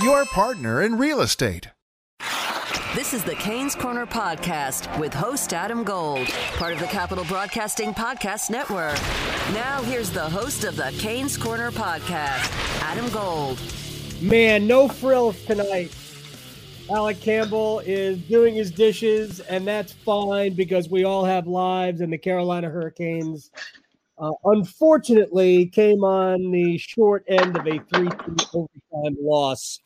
your partner in real estate. This is the Canes Corner Podcast with host Adam Gold, part of the Capital Broadcasting Podcast Network. Now, here's the host of the Canes Corner Podcast, Adam Gold. Man, no frills tonight. Alec Campbell is doing his dishes, and that's fine because we all have lives, and the Carolina Hurricanes uh, unfortunately came on the short end of a 3 2 overtime loss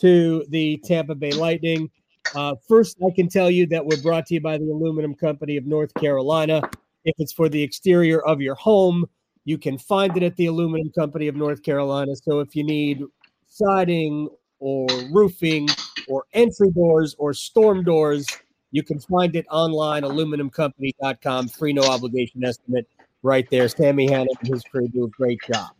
to the Tampa Bay Lightning. Uh, first, I can tell you that we're brought to you by the Aluminum Company of North Carolina. If it's for the exterior of your home, you can find it at the Aluminum Company of North Carolina. So if you need siding or roofing or entry doors or storm doors, you can find it online, aluminumcompany.com, free no obligation estimate right there. Sammy Hanna and his crew do a great job.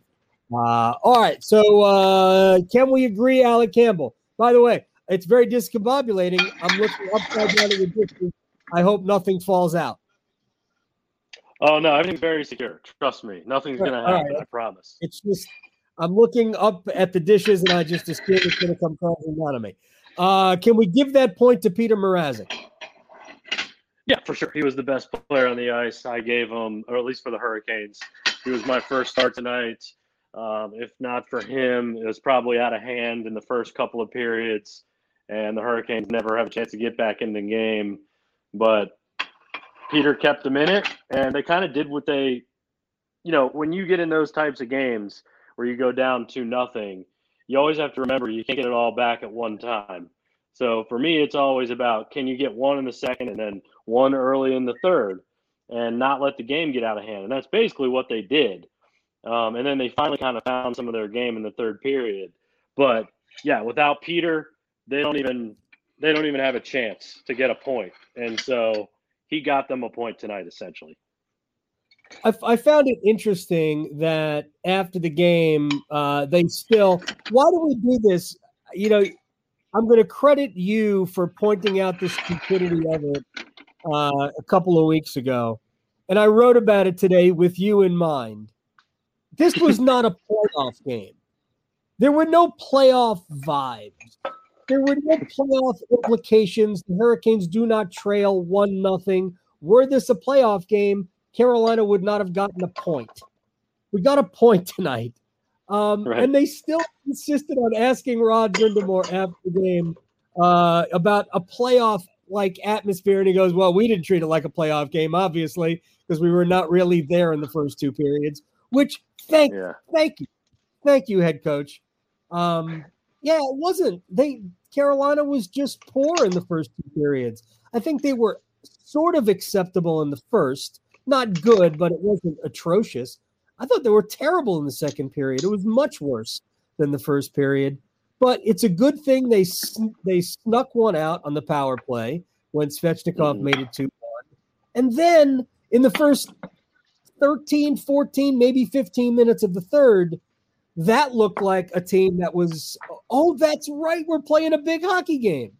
Uh, all right. So uh, can we agree, Alec Campbell? By the way, it's very discombobulating. I'm looking upside down in the distance. I hope nothing falls out. Oh no, everything's very secure. Trust me, nothing's gonna happen. Right. I promise. It's just I'm looking up at the dishes and I just assume it's gonna come crashing down on me. Uh, can we give that point to Peter Mrazek? Yeah, for sure. He was the best player on the ice. I gave him, or at least for the Hurricanes, he was my first start tonight. Um, if not for him, it was probably out of hand in the first couple of periods and the Hurricanes never have a chance to get back in the game. But Peter kept them in it, and they kind of did what they, you know, when you get in those types of games where you go down to nothing, you always have to remember you can't get it all back at one time. So for me, it's always about can you get one in the second and then one early in the third and not let the game get out of hand. And that's basically what they did. Um, and then they finally kind of found some of their game in the third period. But yeah, without Peter, they don't even they don't even have a chance to get a point. And so he got them a point tonight, essentially. I, I found it interesting that after the game, uh, they still. Why do we do this? You know, I'm going to credit you for pointing out the stupidity of it uh, a couple of weeks ago, and I wrote about it today with you in mind. This was not a playoff game. There were no playoff vibes. There were no playoff implications. The Hurricanes do not trail one nothing. Were this a playoff game, Carolina would not have gotten a point. We got a point tonight. Um, right. And they still insisted on asking Rod Brind'Amour after the game uh, about a playoff like atmosphere. And he goes, Well, we didn't treat it like a playoff game, obviously, because we were not really there in the first two periods, which thank, yeah. thank you. Thank you, head coach. Um, yeah, it wasn't. They Carolina was just poor in the first two periods. I think they were sort of acceptable in the first, not good, but it wasn't atrocious. I thought they were terrible in the second period. It was much worse than the first period. But it's a good thing they they snuck one out on the power play when Svechnikov mm. made it 2 1. And then in the first 13, 14, maybe 15 minutes of the third, that looked like a team that was, oh, that's right, we're playing a big hockey game.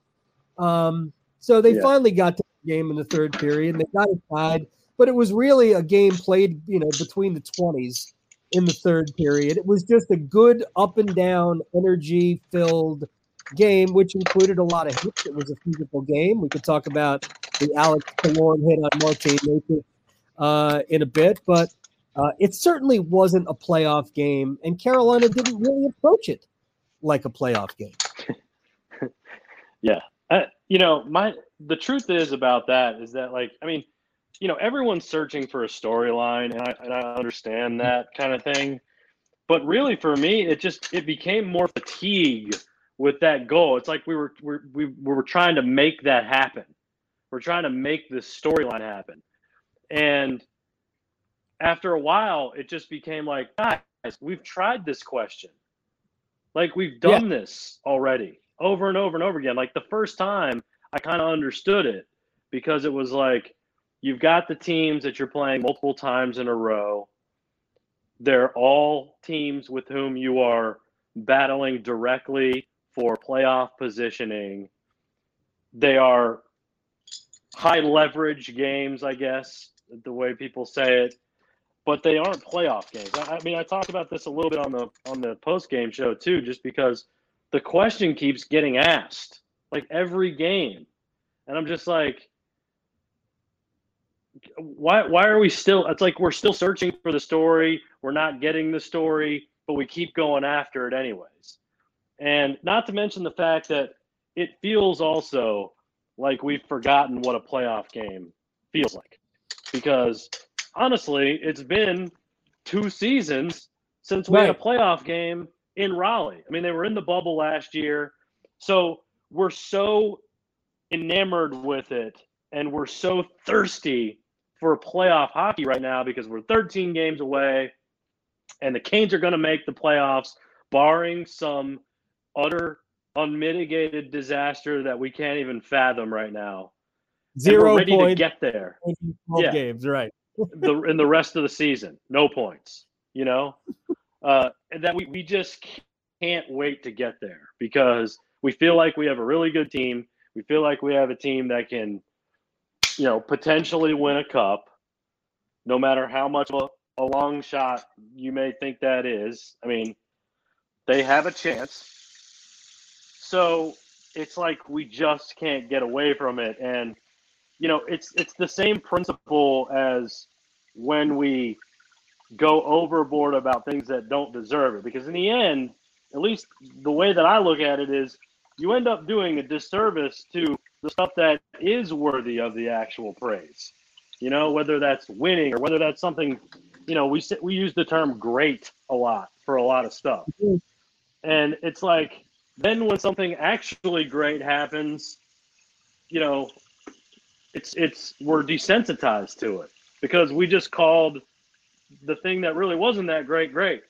Um, so they yeah. finally got to the game in the third period and they got it tied, but it was really a game played, you know, between the 20s in the third period. It was just a good up and down, energy filled game, which included a lot of hits. It was a physical game. We could talk about the Alex Killorn hit on Marte uh, in a bit, but uh, it certainly wasn't a playoff game, and Carolina didn't really approach it like a playoff game. yeah, uh, you know, my the truth is about that is that like I mean, you know, everyone's searching for a storyline, and I and I understand that kind of thing, but really for me, it just it became more fatigue with that goal. It's like we were we we, we were trying to make that happen. We're trying to make this storyline happen, and after a while, it just became like, guys, we've tried this question. Like we've done yeah. this already over and over and over again. Like the first time, I kind of understood it because it was like you've got the teams that you're playing multiple times in a row. They're all teams with whom you are battling directly for playoff positioning. They are high leverage games, I guess, the way people say it, but they aren't playoff games. I, I mean, I talked about this a little bit on the on the post game show too, just because the question keeps getting asked like every game, and I'm just like, why why are we still? It's like we're still searching for the story. We're not getting the story, but we keep going after it anyways. And not to mention the fact that it feels also like we've forgotten what a playoff game feels like. Because honestly, it's been two seasons since we right. had a playoff game in Raleigh. I mean, they were in the bubble last year. So we're so enamored with it and we're so thirsty for playoff hockey right now because we're 13 games away and the Canes are going to make the playoffs, barring some utter unmitigated disaster that we can't even fathom right now. Zero ready points. to get there. Yeah. games, right? the in the rest of the season, no points. You know, uh, and that we we just can't wait to get there because we feel like we have a really good team. We feel like we have a team that can, you know, potentially win a cup, no matter how much of a, a long shot you may think that is. I mean, they have a chance so it's like we just can't get away from it. And you know, it's it's the same principle as when we go overboard about things that don't deserve it. Because in the end, at least the way that I look at it is you end up doing a disservice to the stuff that is worthy of the actual praise. You know, whether that's winning or whether that's something, you know, we we use the term great a lot for a lot of stuff. And it's like then when something actually great happens, you know, it's it's we're desensitized to it because we just called the thing that really wasn't that great great.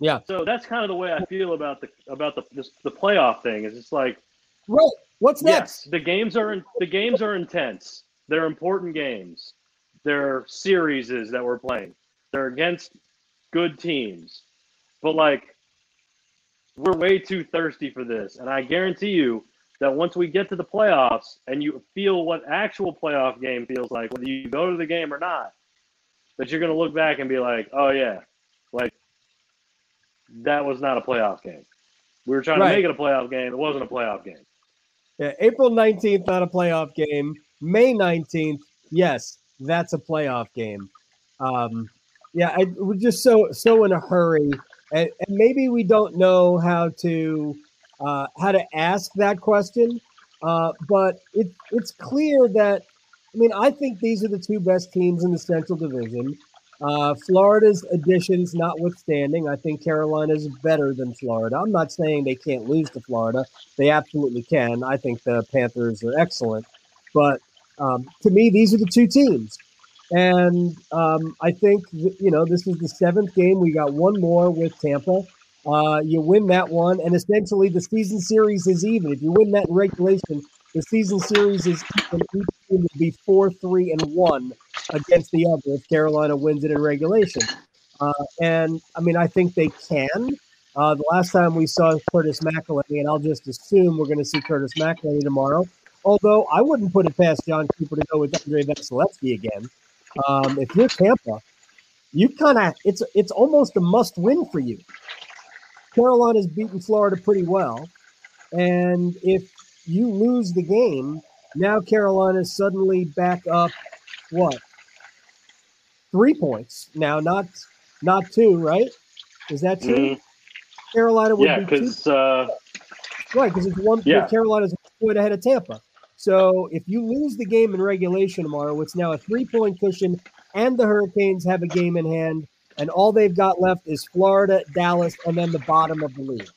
Yeah. So that's kind of the way I feel about the about the this, the playoff thing. Is it's like, right? What's next? Yes, the games are in, the games are intense. They're important games. They're series that we're playing. They're against good teams, but like we're way too thirsty for this. And I guarantee you that once we get to the playoffs and you feel what actual playoff game feels like, whether you go to the game or not, that you're going to look back and be like, oh, yeah, like that was not a playoff game. We were trying right. to make it a playoff game. It wasn't a playoff game. Yeah, April 19th, not a playoff game. May 19th, yes, that's a playoff game. Um, yeah, I, we're just so so in a hurry and, and maybe we don't know how to uh, how to ask that question. Uh, but it, it's clear that I mean I think these are the two best teams in the Central Division. Uh, Florida's additions notwithstanding, I think Carolina is better than Florida. I'm not saying they can't lose to Florida; they absolutely can. I think the Panthers are excellent, but um, to me, these are the two teams. And um, I think, you know, this is the seventh game. We got one more with Tampa. Uh, you win that one, and essentially the season series is even. If you win that in regulation, the season series is even. Each team be 4 3 and 1 against the other if Carolina wins it in regulation. Uh, and I mean, I think they can. Uh, the last time we saw Curtis McElhinney, and I'll just assume we're going to see Curtis McElhinney tomorrow. Although I wouldn't put it past Jon Cooper to go with Andrei Vasilevskiy again. Um, if you're Tampa, you kind of it's it's almost a must win for you. Carolina's beaten Florida pretty well, and if you lose the game, now Carolina's suddenly back up what three points now, not not two, right? Is that true? Mm. Carolina would yeah, be because uh, right because it's one. Yeah. Carolina's one point ahead of Tampa. So if you lose the game in regulation tomorrow, it's now a three point cushion, and the Hurricanes have a game in hand, and all they've got left is Florida, Dallas, and then the bottom of the league,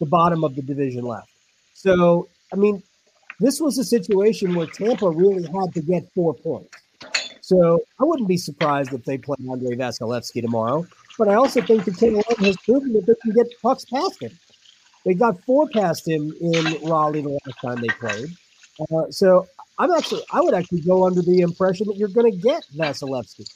the bottom of the division left. So, I mean, this was a situation where Tampa really had to get four points. So I wouldn't be surprised if they play Andrei Vasilevskiy tomorrow. But I also think the Carolina has proven that they can get pucks past him. They got four past him in Raleigh the last time they played. Uh, so I'm actually, I would actually go under the impression that you're going to get Vasilevskiy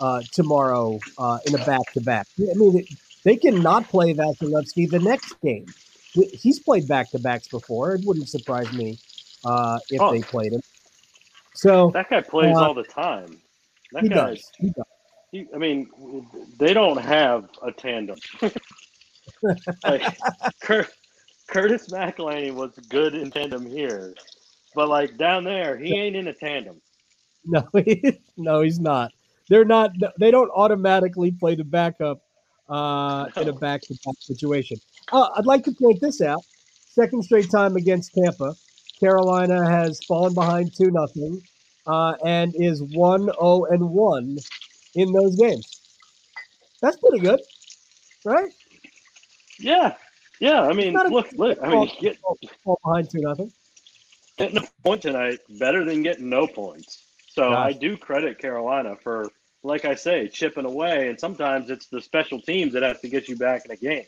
uh, tomorrow uh, in a back to back. I mean, they cannot play Vasilevskiy the next game. He's played back to backs before. It wouldn't surprise me uh, if oh, they played him. So that guy plays uh, all the time. That he does. He does. He, I mean, they don't have a tandem. like, Curtis McElhinney was good in tandem here, but like down there, he ain't in a tandem. No, he, no, he's not. They're not. They don't automatically play the backup uh, in a back-to-back situation. Uh, I'd like to point this out: second straight time against Tampa, Carolina has fallen behind two nothing, uh, and is one zero oh and one in those games. That's pretty good, right? Yeah, yeah. I mean, look, look. I mean, get fall behind two nothing. Getting a point tonight better than getting no points. So Gosh. I do credit Carolina for, like I say, chipping away. And sometimes it's the special teams that have to get you back in a game.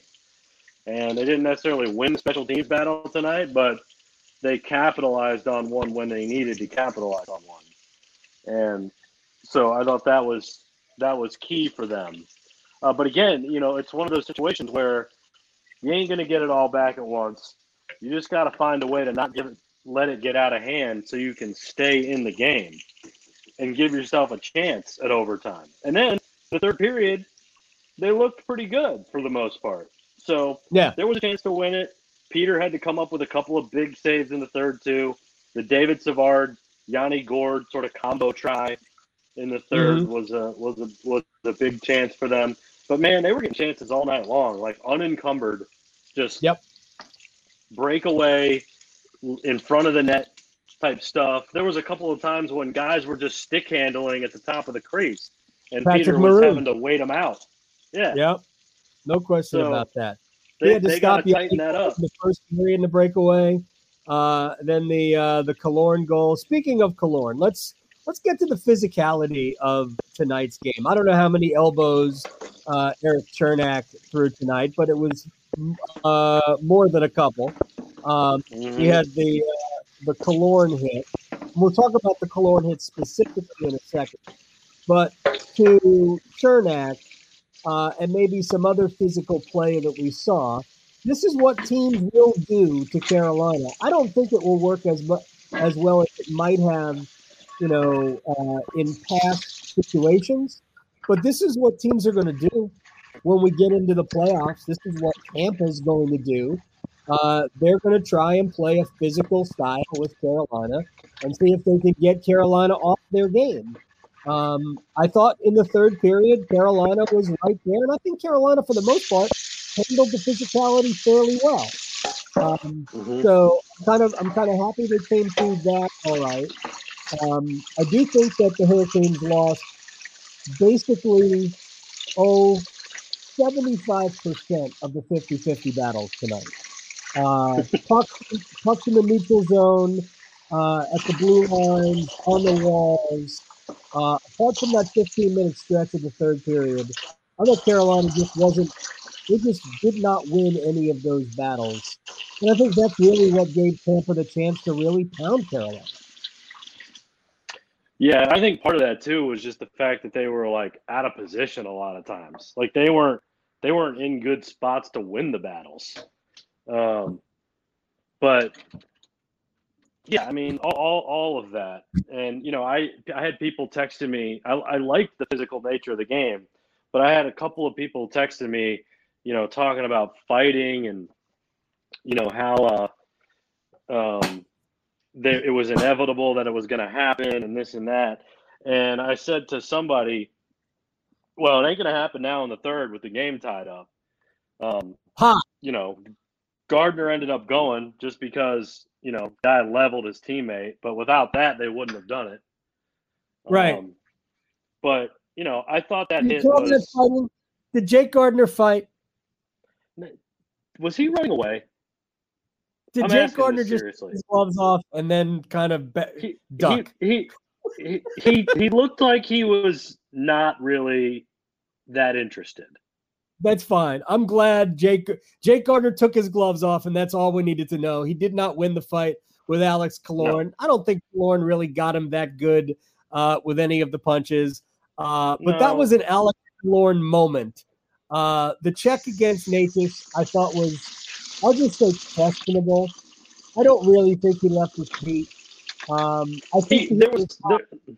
And they didn't necessarily win the special teams battle tonight, but they capitalized on one when they needed to capitalize on one. And so I thought that was that was key for them. Uh, but again, you know, it's one of those situations where you ain't going to get it all back at once. You just got to find a way to not give it, let it get out of hand so you can stay in the game and give yourself a chance at overtime. And then the third period, they looked pretty good for the most part. So yeah, there was a chance to win it. Peter had to come up with a couple of big saves in the third too. The David Savard, Yanni Gourde sort of combo try in the 3rd mm-hmm. was a was a was a big chance for them. But man, they were getting chances all night long, like unencumbered, just yep, breakaway in front of the net type stuff. There was a couple of times when guys were just stick handling at the top of the crease, and Patrick Peter was having to wait them out. Yeah. Yep. No question so about that. They, had to stop you tighten that up. The first period in the breakaway, uh, then the uh, the Killorn goal. Speaking of Killorn, let's let's get to the physicality of tonight's game. I don't know how many elbows uh, Erik Cernak threw tonight, but it was uh, more than a couple. Um, mm-hmm. He had the uh, the Killorn hit. We'll talk about the Killorn hit specifically in a second. But to Cernak uh, and maybe some other physical play that we saw, this is what teams will do to Carolina. I don't think it will work as much as well as it might have, you know, uh, in past situations. But this is what teams are going to do when we get into the playoffs. This is what Tampa is going to do uh, they're going to try and play a physical style with Carolina and see if they can get Carolina off their game. Um, I thought in the third period, Carolina was right there, and I think Carolina, for the most part, handled the physicality fairly well. Um, mm-hmm. So kind of, I'm kind of happy they came through that all right. Um, I do think that the Hurricanes lost basically, oh, 75% of the 50 50 battles tonight. Uh, pucks, in the neutral zone, uh, at the blue lines, on the walls. Uh, apart from that 15 minute stretch of the third period, I thought Carolina just wasn't, they just did not win any of those battles. And I think that's really what gave Tampa the chance to really pound Carolina. Yeah, I think part of that too was just the fact that they were like out of position a lot of times. Like they weren't they weren't in good spots to win the battles. Um, but yeah, I mean, all, all, all, of that. And, you know, I, I had people texting me, I, I liked the physical nature of the game, but I had a couple of people texting me, you know, talking about fighting and, you know, how, uh, um, there, it was inevitable that it was going to happen and this and that. And I said to somebody, well, it ain't going to happen now in the third with the game tied up. Um, huh. You know, Gardiner ended up going just because you know guy leveled his teammate, but without that they wouldn't have done it. Right. Um, but you know, I thought that hit was. Did Jake Gardiner fight? Was he running away? Did I'm Jake Gardiner just his gloves off and then kind of be- he, duck? He, he he he looked like he was not really that interested. That's fine. I'm glad Jake Jake Gardiner took his gloves off, and that's all we needed to know. He did not win the fight with Alex Killorn. No. I don't think Killorn really got him that good uh, with any of the punches. Uh, but no. that was an Alex Killorn moment. Uh, the check against Necas, I thought was, I'll just say questionable. I don't really think he left his feet. Um, I think he, there was there,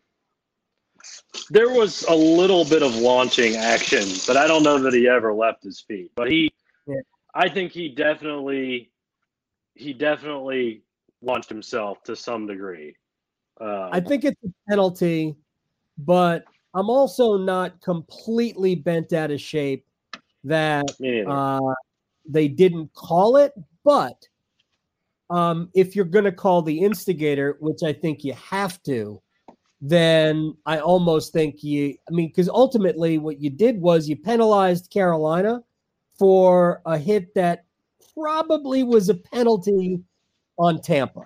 there was a little bit of launching action, but I don't know that he ever left his feet. But he, yeah. I think he definitely, he definitely launched himself to some degree. Um, I think it's a penalty, but I'm also not completely bent out of shape that uh, they didn't call it. But um, if you're going to call the instigator, which I think you have to, then I almost think you, I mean, because ultimately what you did was you penalized Carolina for a hit that probably was a penalty on Tampa,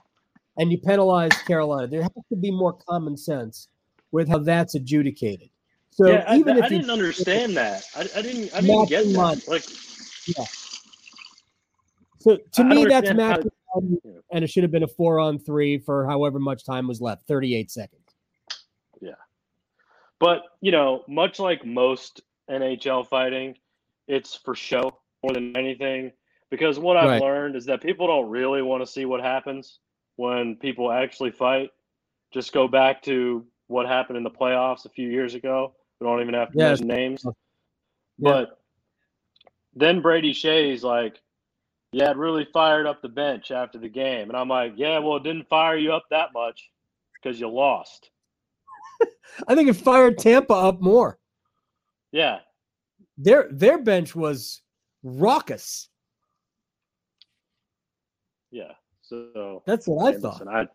and you penalized Carolina. There has to be more common sense with how that's adjudicated. So yeah, even I, if I didn't understand that, I, I, didn't, I didn't get that. Like, yeah. So to me, that's match, and it should have been a four on three for however much time was left, thirty-eight seconds. But you know, much like most NHL fighting, it's for show more than anything. Because what I've right. learned is that people don't really want to see what happens when people actually fight. Just go back to what happened in the playoffs a few years ago. We don't even have to mention names. Yeah. But then Brady Skjei's like, yeah, it really fired up the bench after the game. And I'm like, yeah, well, it didn't fire you up that much because you lost. I think it fired Tampa up more. Yeah. Their their bench was raucous. Yeah. So that's what I thought. Listen, I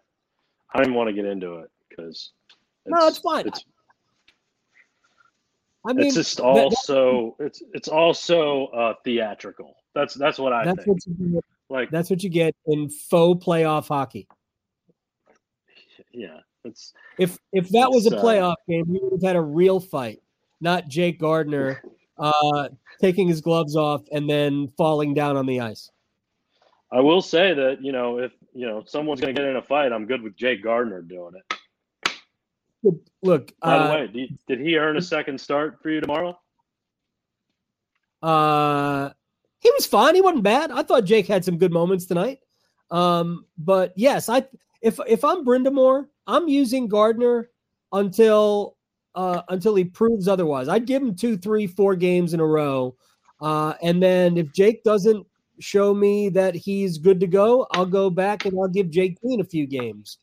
I didn't want to get into it because no, it's fine. It's, I mean, it's just also it's it's also uh, theatrical. That's that's what I that's think. What you get. Like that's what you get in faux playoff hockey. Yeah, it's if if that was a uh, playoff game, we would have had a real fight, not Jake Gardiner uh, taking his gloves off and then falling down on the ice. I will say that you know if you know someone's going to get in a fight, I'm good with Jake Gardiner doing it. Look, by the uh, way, did, did he earn a second start for you tomorrow? Uh, he was fine. He wasn't bad. I thought Jake had some good moments tonight. Um, but yes, I if if I'm Brind'Amour, I'm using Gardiner until uh until he proves otherwise. I'd give him two, three, four games in a row. Uh, and then if Jake doesn't show me that he's good to go, I'll go back and I'll give Jake Bean a few games.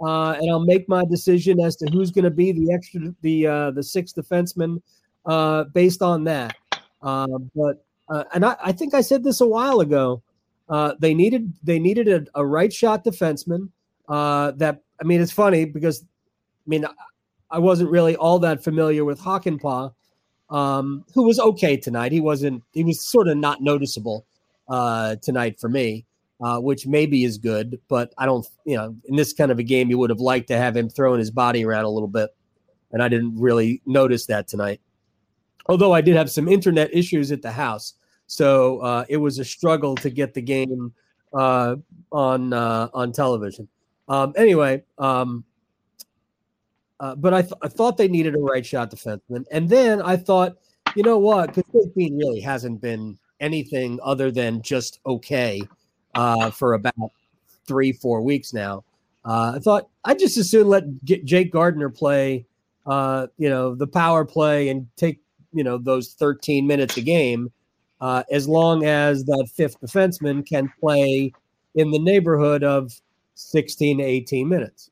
Uh, and I'll make my decision as to who's going to be the extra, the uh, the sixth defenseman, uh, based on that. Uh, but uh, and I, I, think I said this a while ago. Uh, they needed they needed a, a right shot defenseman. that I mean, it's funny because I mean I wasn't really all that familiar with Hakanpää, um, who was okay tonight. He wasn't. He was sort of not noticeable uh, tonight for me, uh, which maybe is good. But I don't, you know, in this kind of a game, you would have liked to have him throwing his body around a little bit, and I didn't really notice that tonight. Although I did have some internet issues at the house, so uh, it was a struggle to get the game uh, on uh, on television. Um, anyway, um, uh, but I, th- I thought they needed a right shot defenseman, and then I thought, you know what, because Bean really hasn't been anything other than just okay uh, for about three, four weeks now. Uh, I thought I'd just as soon let Jake Gardiner play, uh, you know, the power play and take, you know, those 13 minutes a game, uh, as long as that fifth defenseman can play in the neighborhood of 16 to 18 minutes.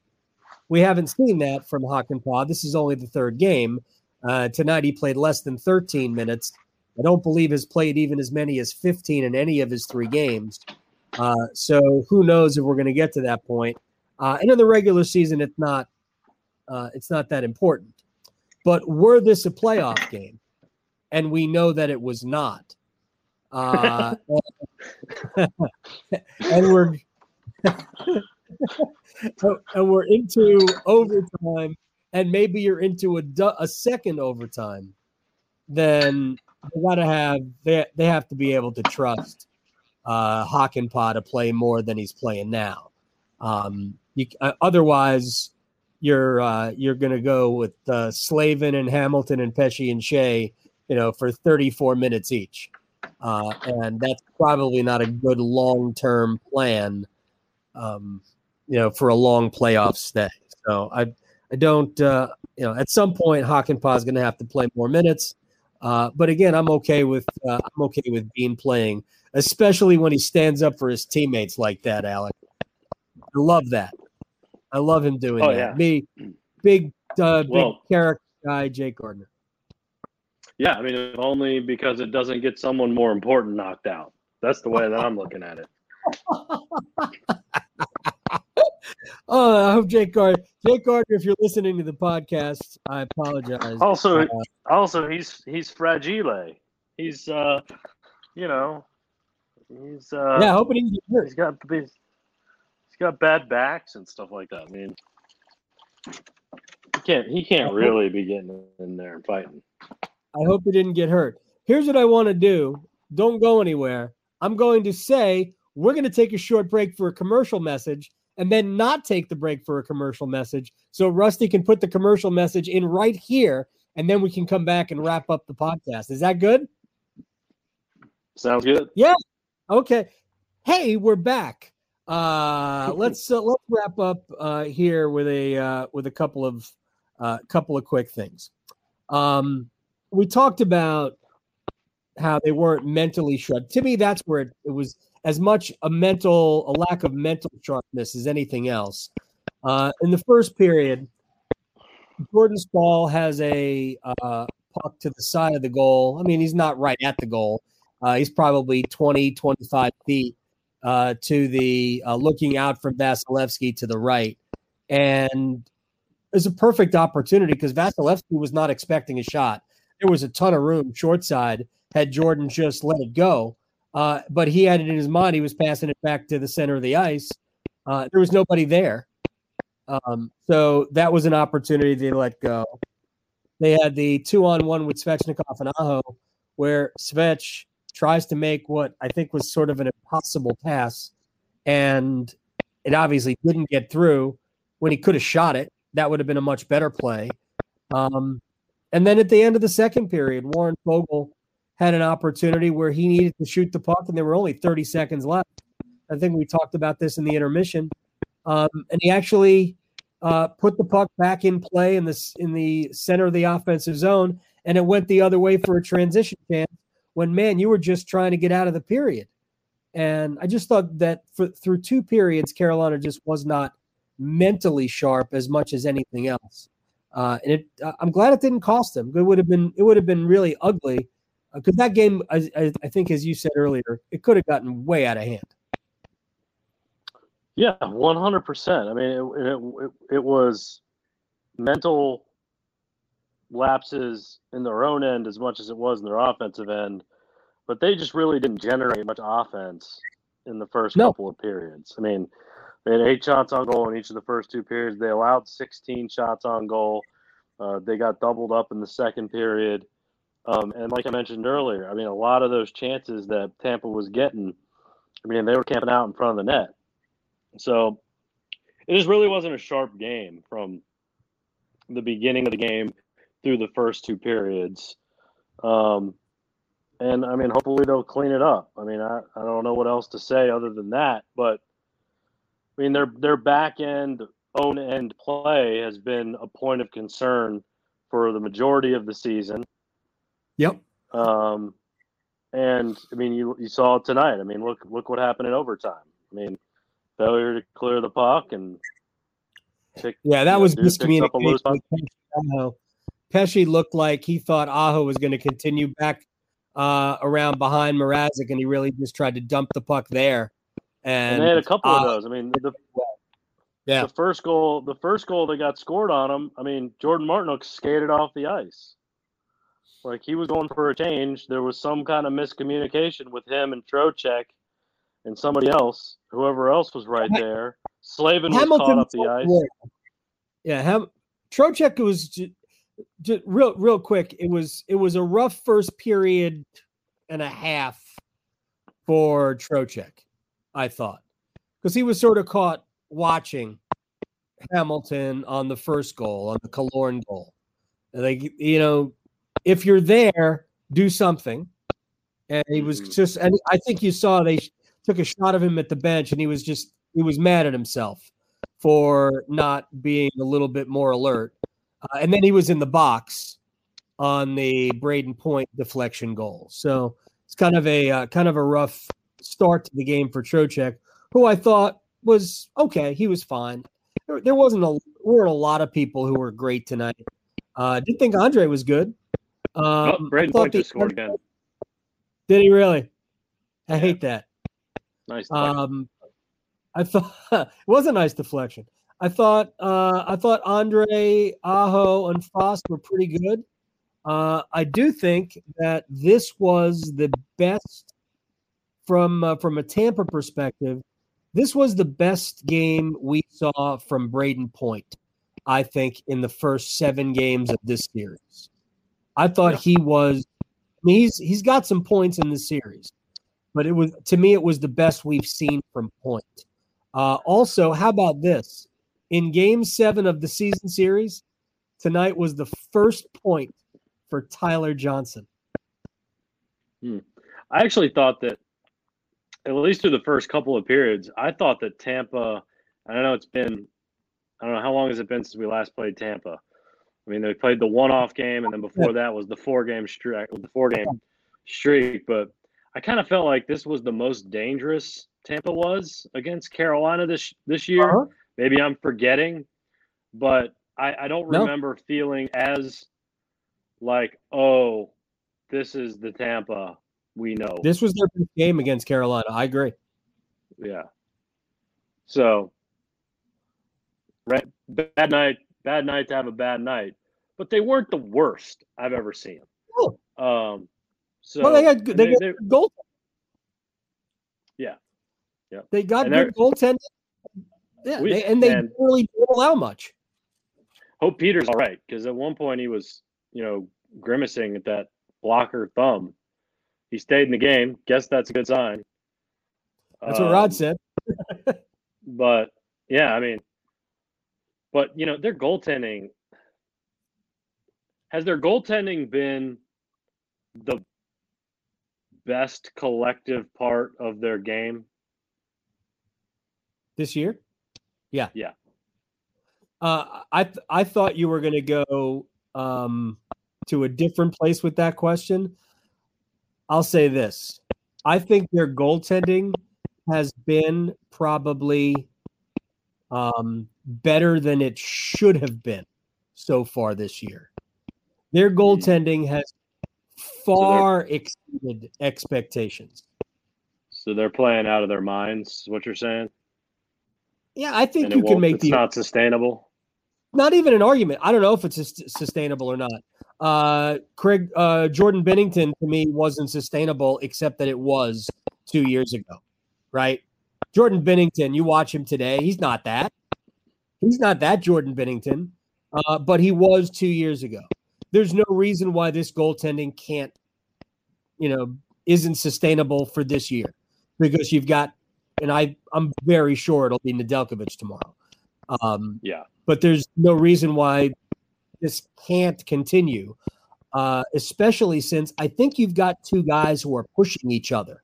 We haven't seen that from Hakanpää. This is only the third game. Uh, tonight he played less than 13 minutes I don't believe has played even as many as 15 in any of his three games. Uh, so who knows if we're going to get to that point? Uh, and in the regular season, it's not uh, it's not that important. But were this a playoff game, and we know that it was not, uh, and we're and we're into overtime, and maybe you're into a, a second overtime, then they got to have they they have to be able to trust uh, Hakanpää to play more than he's playing now. Um, you, uh, otherwise, you're uh, you're to go with uh, Slavin and Hamilton and Pesce and Skjei, you know, for 34 minutes each, uh, and that's probably not a good long term plan, um, you know, for a long playoff stay. So I I don't uh, you know at some point Hakanpää is going to have to play more minutes. Uh, but again, I'm okay with uh, I'm okay with Bean playing, especially when he stands up for his teammates like that, Alec. I love that. I love him doing Oh, that. yeah. Me, big, uh, big Well- character guy, Jake Gardiner. Yeah, I mean, if only because it doesn't get someone more important knocked out. That's the way that I'm looking at it. Oh, I hope Jake Gardiner, Jake Gardiner, if you're listening to the podcast, I apologize. Also, Uh, also he's he's fragile. He's uh, you know, he's uh, yeah, I hope it hurt. he's got he's, he's got bad backs and stuff like that. I mean, he can't he can't really be getting in there and fighting. I hope he didn't get hurt. Here's what I want to do. Don't go anywhere. I'm going to say we're going to take a short break for a commercial message and then not take the break for a commercial message. So Rusty can put the commercial message in right here and then we can come back and wrap up the podcast. Is that good? Sounds good. Yeah. Okay. Hey, we're back. Uh let's uh, let's wrap up uh here with a uh with a couple of uh couple of quick things. Um we talked about how they weren't mentally sharp. To me that's where it, it was as much a mental a lack of mental sharpness as anything else. Uh in the first period Jordan Staal has a uh puck to the side of the goal. I mean, he's not right at the goal. Uh, he's probably 20, 25 feet uh, to the uh, looking out from Vasilevskiy to the right. And it's a perfect opportunity because Vasilevskiy was not expecting a shot. There was a ton of room short side had Jordan just let it go. Uh, but he had it in his mind. He was passing it back to the center of the ice. Uh, there was nobody there. Um, so that was an opportunity to let go. They had the two on one with Svechnikov and Aho, where Svech tries to make what I think was sort of an impossible pass, and it obviously didn't get through when he could have shot it. That would have been a much better play. Um, and then at the end of the second period, Warren Foegele had an opportunity where he needed to shoot the puck, and there were only 30 seconds left. I think we talked about this in the intermission, um, and he actually uh, put the puck back in play in the in the center of the offensive zone, and it went the other way for a transition chance. When man, you were just trying to get out of the period, and I just thought that for, through two periods, Carolina just was not mentally sharp as much as anything else. Uh, and it, I'm glad it didn't cost them. It would have been it would have been really ugly because that game, I, I, I think, as you said earlier, it could have gotten way out of hand. Yeah, one hundred percent. I mean, it, it it it was mental lapses in their own end as much as it was in their offensive end, but they just really didn't generate much offense in the first No. couple of periods. I mean, they had eight shots on goal in each of the first two periods. They allowed sixteen shots on goal. Uh, they got doubled up in the second period. Um, and like I mentioned earlier, I mean, a lot of those chances that Tampa was getting, I mean, they were camping out in front of the net. So it just really wasn't a sharp game from the beginning of the game through the first two periods. Um, and I mean, hopefully they'll clean it up. I mean, I, I don't know what else to say other than that, but I mean, their their back end own end play has been a point of concern for the majority of the season. Yep. Um, and I mean, you you saw it tonight. I mean, look look what happened in overtime. I mean, failure to clear the puck and pick, Yeah, that you know, was dude picks up a loose miscommunication. Pesce looked like he thought Aho was going to continue back uh, around behind Mrazek, and he really just tried to dump the puck there. And, And they had a couple of those. I mean, the Yeah. the first goal, the first goal that got scored on him. I mean, Jordan Martinook skated off the ice. Like he was going for a change. There was some kind of miscommunication with him and Trocheck and somebody else, whoever else was right there. Slavin was caught up the ice. good. Yeah, Ham- Trocheck was. ju- just real real quick, it was it was a rough first period and a half for Trocheck, I thought. Because he was sort of caught watching Hamilton on the first goal, on the Killorn goal. And like, you know, if you're there, do something. And he was Mhm. just, and I think you saw they took a shot of him at the bench, and he was just, he was mad at himself for not being a little bit more alert. Uh, and then he was in the box on the Brayden Point deflection goal. So it's kind of a uh, kind of a rough start to the game for Trocheck, who I thought was okay. He was fine. There, there wasn't a weren't a lot of people who were great tonight. Uh, did think Andre was good. Um, oh, Brayden Point just scored again. Did he really? I Yeah. hate that. Nice. deflection. Um, I thought it was a nice deflection. I thought uh, I thought Andre Aho and Foss were pretty good. Uh, I do think that this was the best from uh, from a Tampa perspective. This was the best game we saw from Brayden Point. I think in the first seven games of this series, I thought Yeah. he was. I mean, he's he's got some points in the series, but it was to me it was the best we've seen from Point. Uh, also, how about this? In Game Seven of the season series, tonight was the first point for Tyler Johnson. I actually thought that, at least through the first couple of periods, I thought that Tampa. I don't know it's been, I don't know how long has it been since we last played Tampa. I mean, they played the one-off game, and then before that was the four-game streak, the four-game streak. But I kind of felt like this was the most dangerous Tampa was against Carolina this this year. Uh-huh. Maybe I'm forgetting, but I, I don't No. remember feeling as like, oh, this is the Tampa we know. This was their game against Carolina. I agree. Yeah. So, right, bad night, bad night to have a bad night, but they weren't the worst I've ever seen. Oh. Um, so well, they had good, they, they- got they- goal. Yeah. Yeah. They got And good goaltending. Yeah, We- they, and they and- really didn't allow much. hope Peter's all right because at one point he was, you know, grimacing at that blocker thumb. He stayed in the game. Guess that's a good sign. That's what Rod Um, said. But yeah, I mean, but you know, their goaltending has their goaltending been the best collective part of their game. this year? Yeah. Yeah. Uh, I th- I thought you were going to go um, to a different place with that question. I'll say this: I think their goaltending has been probably um, better than it should have been so far this year. Their goaltending has far exceeded expectations. So they're playing out of their minds. Is what you're saying? Yeah, I think And you can make it's the not sustainable. not even an argument. I don't know if it's sus- sustainable or not. Uh, Craig uh, Jordan Binnington to me wasn't sustainable, except that it was two years ago, right? Jordan Binnington, you watch him today, he's not that. He's not that Jordan Binnington, uh, but he was two years ago. There's no reason why this goaltending can't, you know, isn't sustainable for this year because you've got, and I I'm very sure it'll be Nedeljkovic tomorrow. Um, Yeah. but there's no reason why this can't continue, uh, especially since I think you've got two guys who are pushing each other,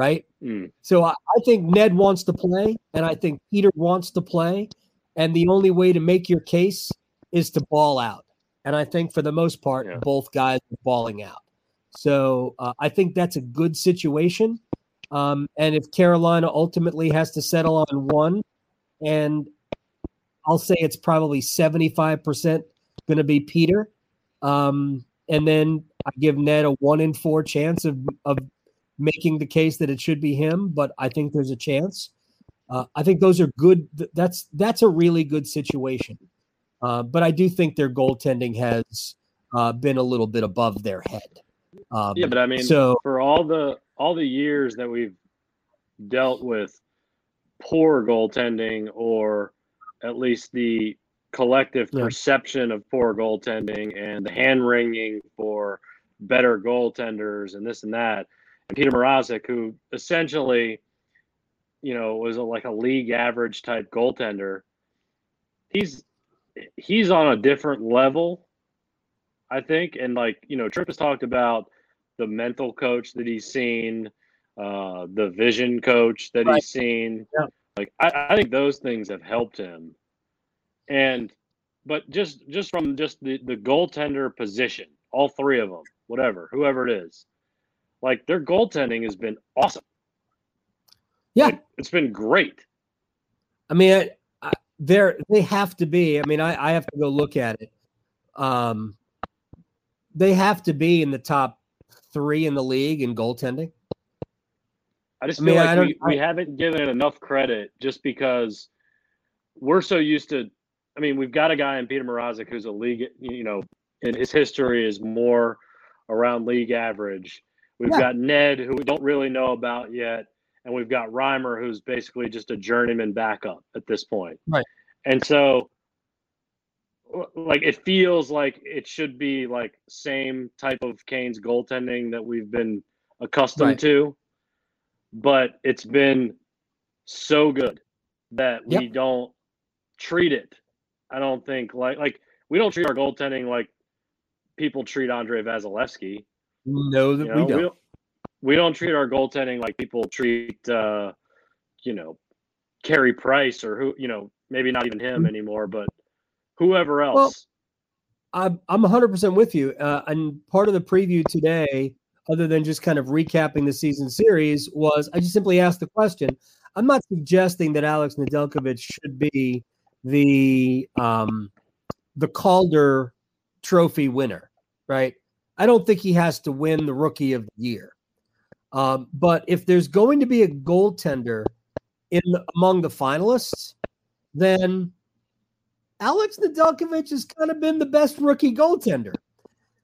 right? Mm. So I, I think Ned wants to play, and I think Peter wants to play, and the only way to make your case is to ball out. And I think for the most part, Yeah. both guys are balling out. So uh, I think that's a good situation. Um, and if Carolina ultimately has to settle on one, and I'll say it's probably 75% going to be Peter. Um, and then I give Ned a one in four chance of, of making the case that it should be him, but I think there's a chance. Uh, I think those are good. That's that's a really good situation. Uh, but I do think their goaltending has uh, been a little bit above their head. Um, Yeah, but I mean, so for all the all the years that we've dealt with poor goaltending or at least the collective Yeah. perception of poor goaltending and the hand wringing for better goaltenders and this and that. Peter Mrazek, who essentially, you know, was a, like a league average type goaltender, he's he's on a different level, I think. And like you know, Tripp has talked about the mental coach that he's seen, uh, the vision coach that Right. he's seen. Yeah. Like I, I think those things have helped him. And but just just from just the, the goaltender position, all three of them, whatever, whoever it is, like their goaltending has been awesome. Yeah. Like, it's been great. I mean, I, I, they're they have to be. I mean, I, I have to go look at it. Um, they have to be in the top three in the league in goaltending. I just I feel mean, I like don't- we, we haven't given it enough credit just because we're so used to. I mean, we've got a guy in Peter Mrazek who's a league, you know, and his history is more around league average. We've Yeah. got Ned, who we don't really know about yet, and we've got Reimer, who's basically just a journeyman backup at this point. Right. And so, like, it feels like it should be like same type of Canes goaltending that we've been accustomed Right. to, but it's been so good that we don't treat it. I don't think like like we don't treat our goaltending like people treat Andrei Vasilevskiy. No, that You know, we we don't. don't we don't treat our goaltending like people treat uh, you know, Carey Price or who, you know, maybe not even him anymore, but whoever else. Mm-hmm. Well, I'm I'm 100% with you. Uh, and part of the preview today, other than just kind of recapping the season series, was I just simply asked the question. I'm not suggesting that Alex Nedeljkovic should be the um, the Calder Trophy winner, right? I don't think he has to win the Rookie of the Year. Um, but if there's going to be a goaltender in the, among the finalists, then Alex Nedeljkovic has kind of been the best rookie goaltender.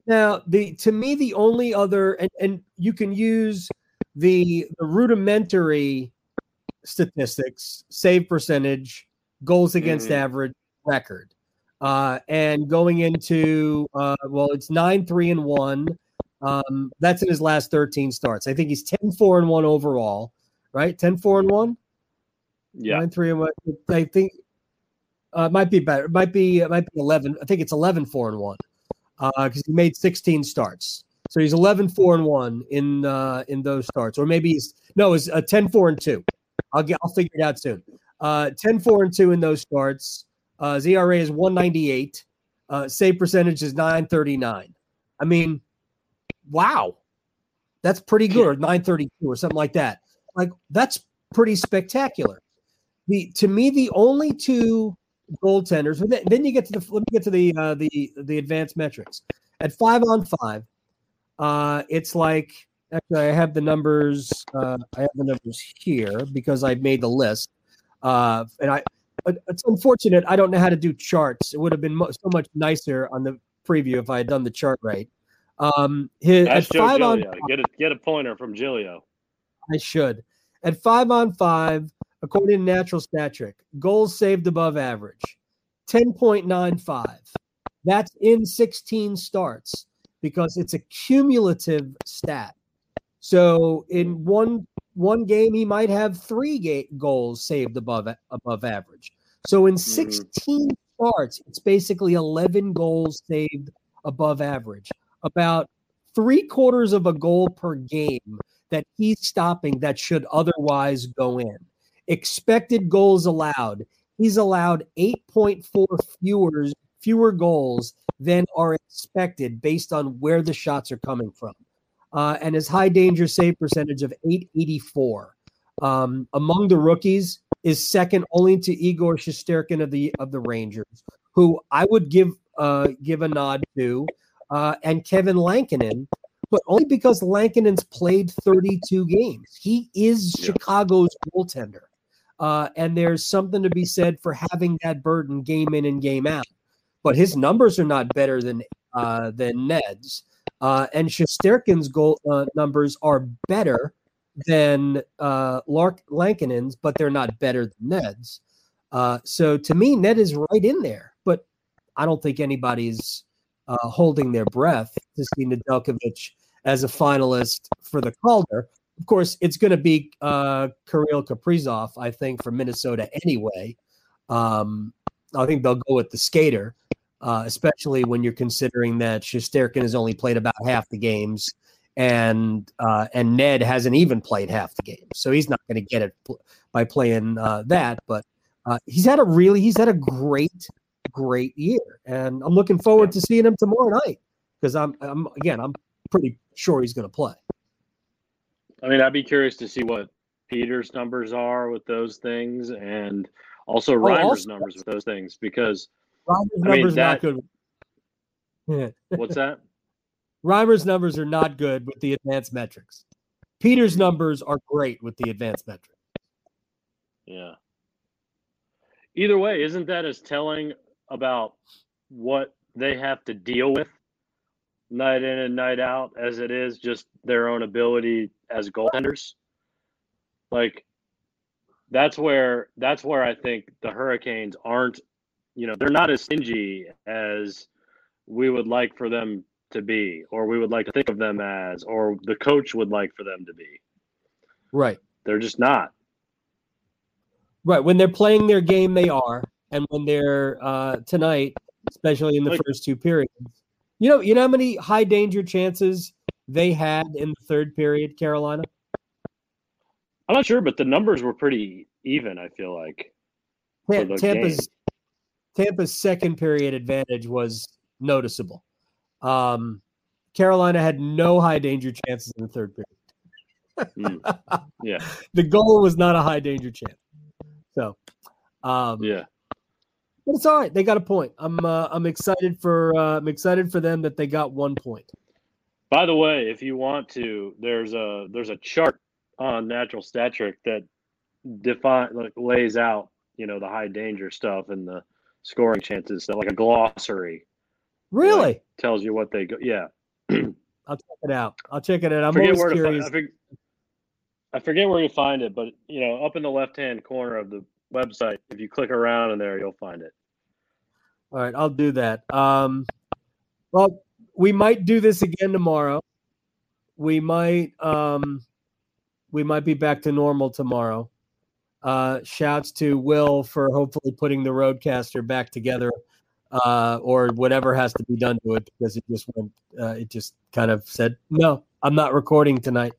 Now, the to me, the only other and, and you can use the the rudimentary statistics, save percentage, goals against Mhm. average record. Uh, and going into uh, well, it's nine, three, and one. Um, that's in his last 13 starts. I think he's 10, 4, and one overall, right? 10, 4, and one. yeah. Nine, three, and one. I think uh, might be better. It might be it might be eleven. I think it's 11, 4, and one because he made sixteen starts. So he's 11, 4, and one in uh, in those starts, or maybe he's no, it's uh, 10, 4, and two. I'll get I'll figure it out soon. Uh, 10, 4, and two in those starts. Uh, his ERA is 198. Uh, save percentage is 939. I mean, wow, that's pretty good. Or 932 or something like that. Like that's pretty spectacular the to me the only two goaltenders. then you get to the let me get to the uh, the the advanced metrics at five on five. Uh, it's like actually I have the numbers. Uh, I have the numbers here because I made the list. Uh, and I but it's unfortunate I don't know how to do charts. It would have been mo- so much nicer on the preview if I had done the chart right. Um, his, That's Joe five on. Get a get a pointer from Gilio. I should. At five on five, according to Natural Stat Trick, goals saved above average, 10.95. That's in 16 starts because it's a cumulative stat. So in one one game, he might have three ga- goals saved above above average. So in 16 starts, it's basically 11 goals saved above average. About three quarters of a goal per game that he's stopping that should otherwise go in. Expected goals allowed. He's allowed 8.4 fewer fewer goals than are expected based on where the shots are coming from. Uh, and his high danger save percentage of 884 um, among the rookies is second only to Igor Shesterkin of the of the Rangers, who I would give uh, give a nod to, uh, and Kevin Lankinen, but only because Lankinen's played 32 games. He is Yeah. Chicago's goaltender. Uh, and there's something to be said for having that burden game in and game out. But his numbers are not better than uh, than Ned's. Uh, and Shesterkin's goal uh, numbers are better than uh, Lark Lankinen's, but they're not better than Ned's. Uh, so to me, Ned is right in there. But I don't think anybody's uh, holding their breath to see Nedeljkovic as a finalist for the Calder. Of course, it's going to be uh, Kirill Kaprizov, I think, for Minnesota anyway. Um, I think they'll go with the skater, uh, especially when you're considering that Shesterkin has only played about half the games, and uh, and Ned hasn't even played half the game, so he's not going to get it pl- by playing uh, that. But uh, he's had a really he's had a great great year, and I'm looking forward to seeing him tomorrow night because I'm, I'm again I'm pretty sure he's going to play. I mean, I'd be curious to see what Peter's numbers are with those things, and also Reimer's also- numbers with those things because Reimer's I mean, numbers that- not good. Yeah. what's that? Reimer's numbers are not good with the advanced metrics. Peter's numbers are great with the advanced metrics. Yeah. Either way, isn't that as telling about what they have to deal with night in and night out as it is just their own ability as goaltenders? Like that's where that's where I think the Hurricanes aren't, you know, they're not as stingy as we would like for them to be or we would like to think of them as or the coach would like for them to be. Right. They're just not. Right. When they're playing their game, they are. And when they're uh, tonight, especially in the Like- first two periods, you know, you know how many high danger chances they had in the third period, Carolina? I'm not sure, but the numbers were pretty even. I feel like Tampa's Tampa's second period advantage was noticeable. Um, Carolina had no high danger chances in the third period. Mm. Yeah. The goal was not a high danger chance. So, um, yeah, but it's all right. They got a point. I'm uh, I'm excited for uh, I'm excited for them that they got one point. By the way, if you want to, there's a there's a chart on Natural Stat Trick that define like lays out you know the high danger stuff and the scoring chances stuff, like a glossary Really? tells you what they go. Yeah, I'll check it out. I'll check it out. I'm forget always where to curious. find. I, forget, I forget where you find it, but you know, up in the left hand corner of the website, if you click around in there, you'll find it. All right, I'll do that. Um, well, we might do this again tomorrow. We might um, we might be back to normal tomorrow. Uh, shouts to Will for hopefully putting the RodeCaster back together, uh, or whatever has to be done to it because it just went. Uh, it just kind of said, "No, I'm not recording tonight."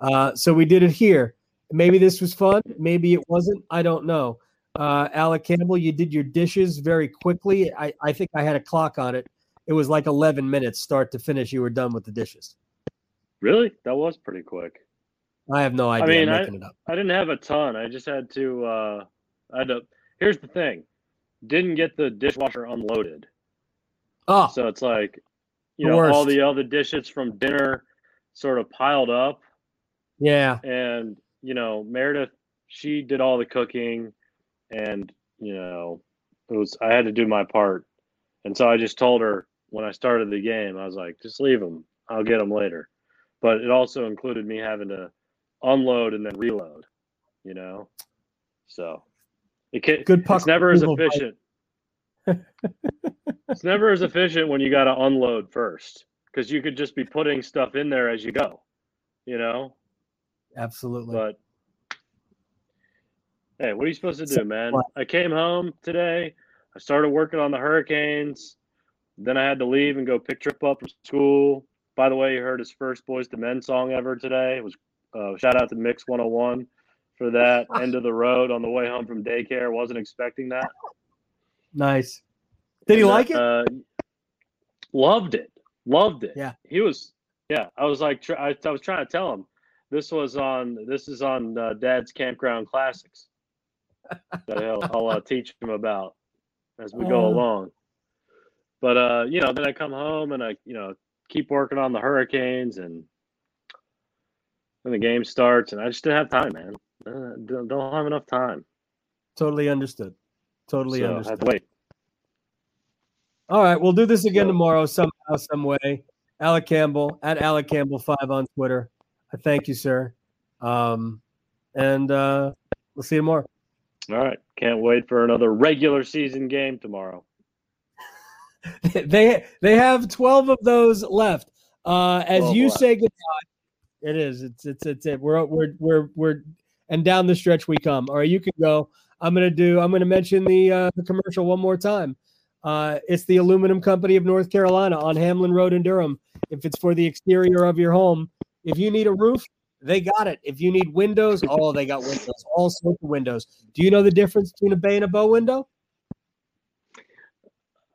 Uh, so we did it here. Maybe this was fun. Maybe it wasn't. I don't know. Uh, Alec Campbell, you did your dishes very quickly. I, I think I had a clock on it. It was like 11 minutes start to finish. You were done with the dishes. Really, that was pretty quick. I have no idea. I- it up. I didn't have a ton. I just had to. Uh, I had to. Here's the thing: didn't get the dishwasher unloaded, Oh, so it's like, you know, all the other dishes from dinner sort of piled up, yeah. and you know, Meredith, she did all the cooking, and you know, it was I had to do my part, and so I just told her when I started the game, I was like, just leave them. I'll get them later, but it also included me having to unload and then reload, you know, so it can, Good puck it's never as efficient. it's never as efficient when you got to unload first because you could just be putting stuff in there as you go, you know. Absolutely. But hey, what are you supposed to So do, man? what? I came home today. I started working on the Hurricanes. Then I had to leave and go pick Trip up from school. By the way, you heard his first Boyz II Men song ever today. It was uh, shout out to Mix 101 for that. End of the road on the way home from daycare. Wasn't expecting that. nice. Did he And, like it? Uh, loved it. Loved it. Yeah. He was. Yeah. I was like, tr- I, I was trying to tell him this was on. This is on uh, Dad's Campground Classics. that he'll, I'll uh, teach him about as we go Uh. along. But uh, you know, then I come home and I, you know, keep working on the Hurricanes, and then the game starts, and I just didn't have time, man. Uh, don't, don't have enough time. Totally understood. Totally so understood. wait. All right, we'll do this again So- tomorrow somehow, some way. Alec Campbell at Alec Campbell five on Twitter. I thank you, sir. Um, and uh, we'll see you tomorrow. All right. Can't wait for another regular season game tomorrow. they they have 12 of those left. Uh, as you say goodbye, it is. It's it's it's it. We're we're we're we're and down the stretch we come. All right, you can go. I'm gonna do. I'm gonna mention the uh, the commercial one more time. Uh, it's the Aluminum Company of North Carolina on Hamlin Road in Durham. If it's for the exterior of your home, if you need a roof, they got it. If you need windows, oh, they got windows, all sorts of windows. Do you know the difference between a bay and a bow window?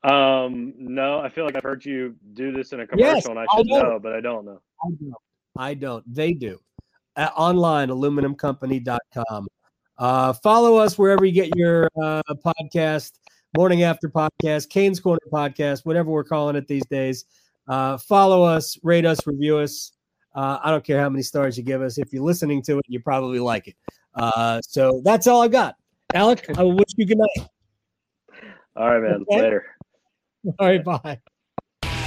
Um, no, I feel like I've heard you do this in a Yes, commercial, and I I should know. know, but I don't know. I don't. I don't. They do. Uh, online, aluminumcompany.com. Uh, follow us wherever you get your uh, podcast, Morning After Podcast, Canes Corner Podcast, whatever we're calling it these days. Uh, follow us, rate us, review us. Uh, I don't care how many stars you give us. If you're listening to it, you probably like it. Uh, so that's all I got. Alec, I wish you good night. All right, man. Okay. Later. All right, bye.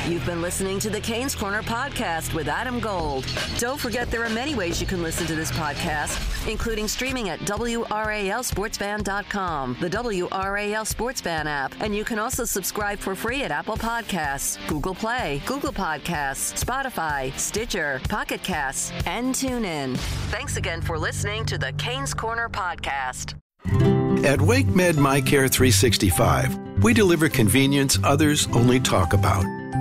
You've been listening to the Canes Corner podcast with Adam Gold. Don't forget there are many ways you can listen to this podcast, including streaming at WRALSportsFan.com, the WRAL Sportsfan app, and you can also subscribe for free at Apple Podcasts, Google Play, Google Podcasts, Spotify, Stitcher, Pocket Casts, and TuneIn. Thanks again for listening to the Canes Corner podcast. At WakeMed MyCare 365, we deliver convenience others only talk about.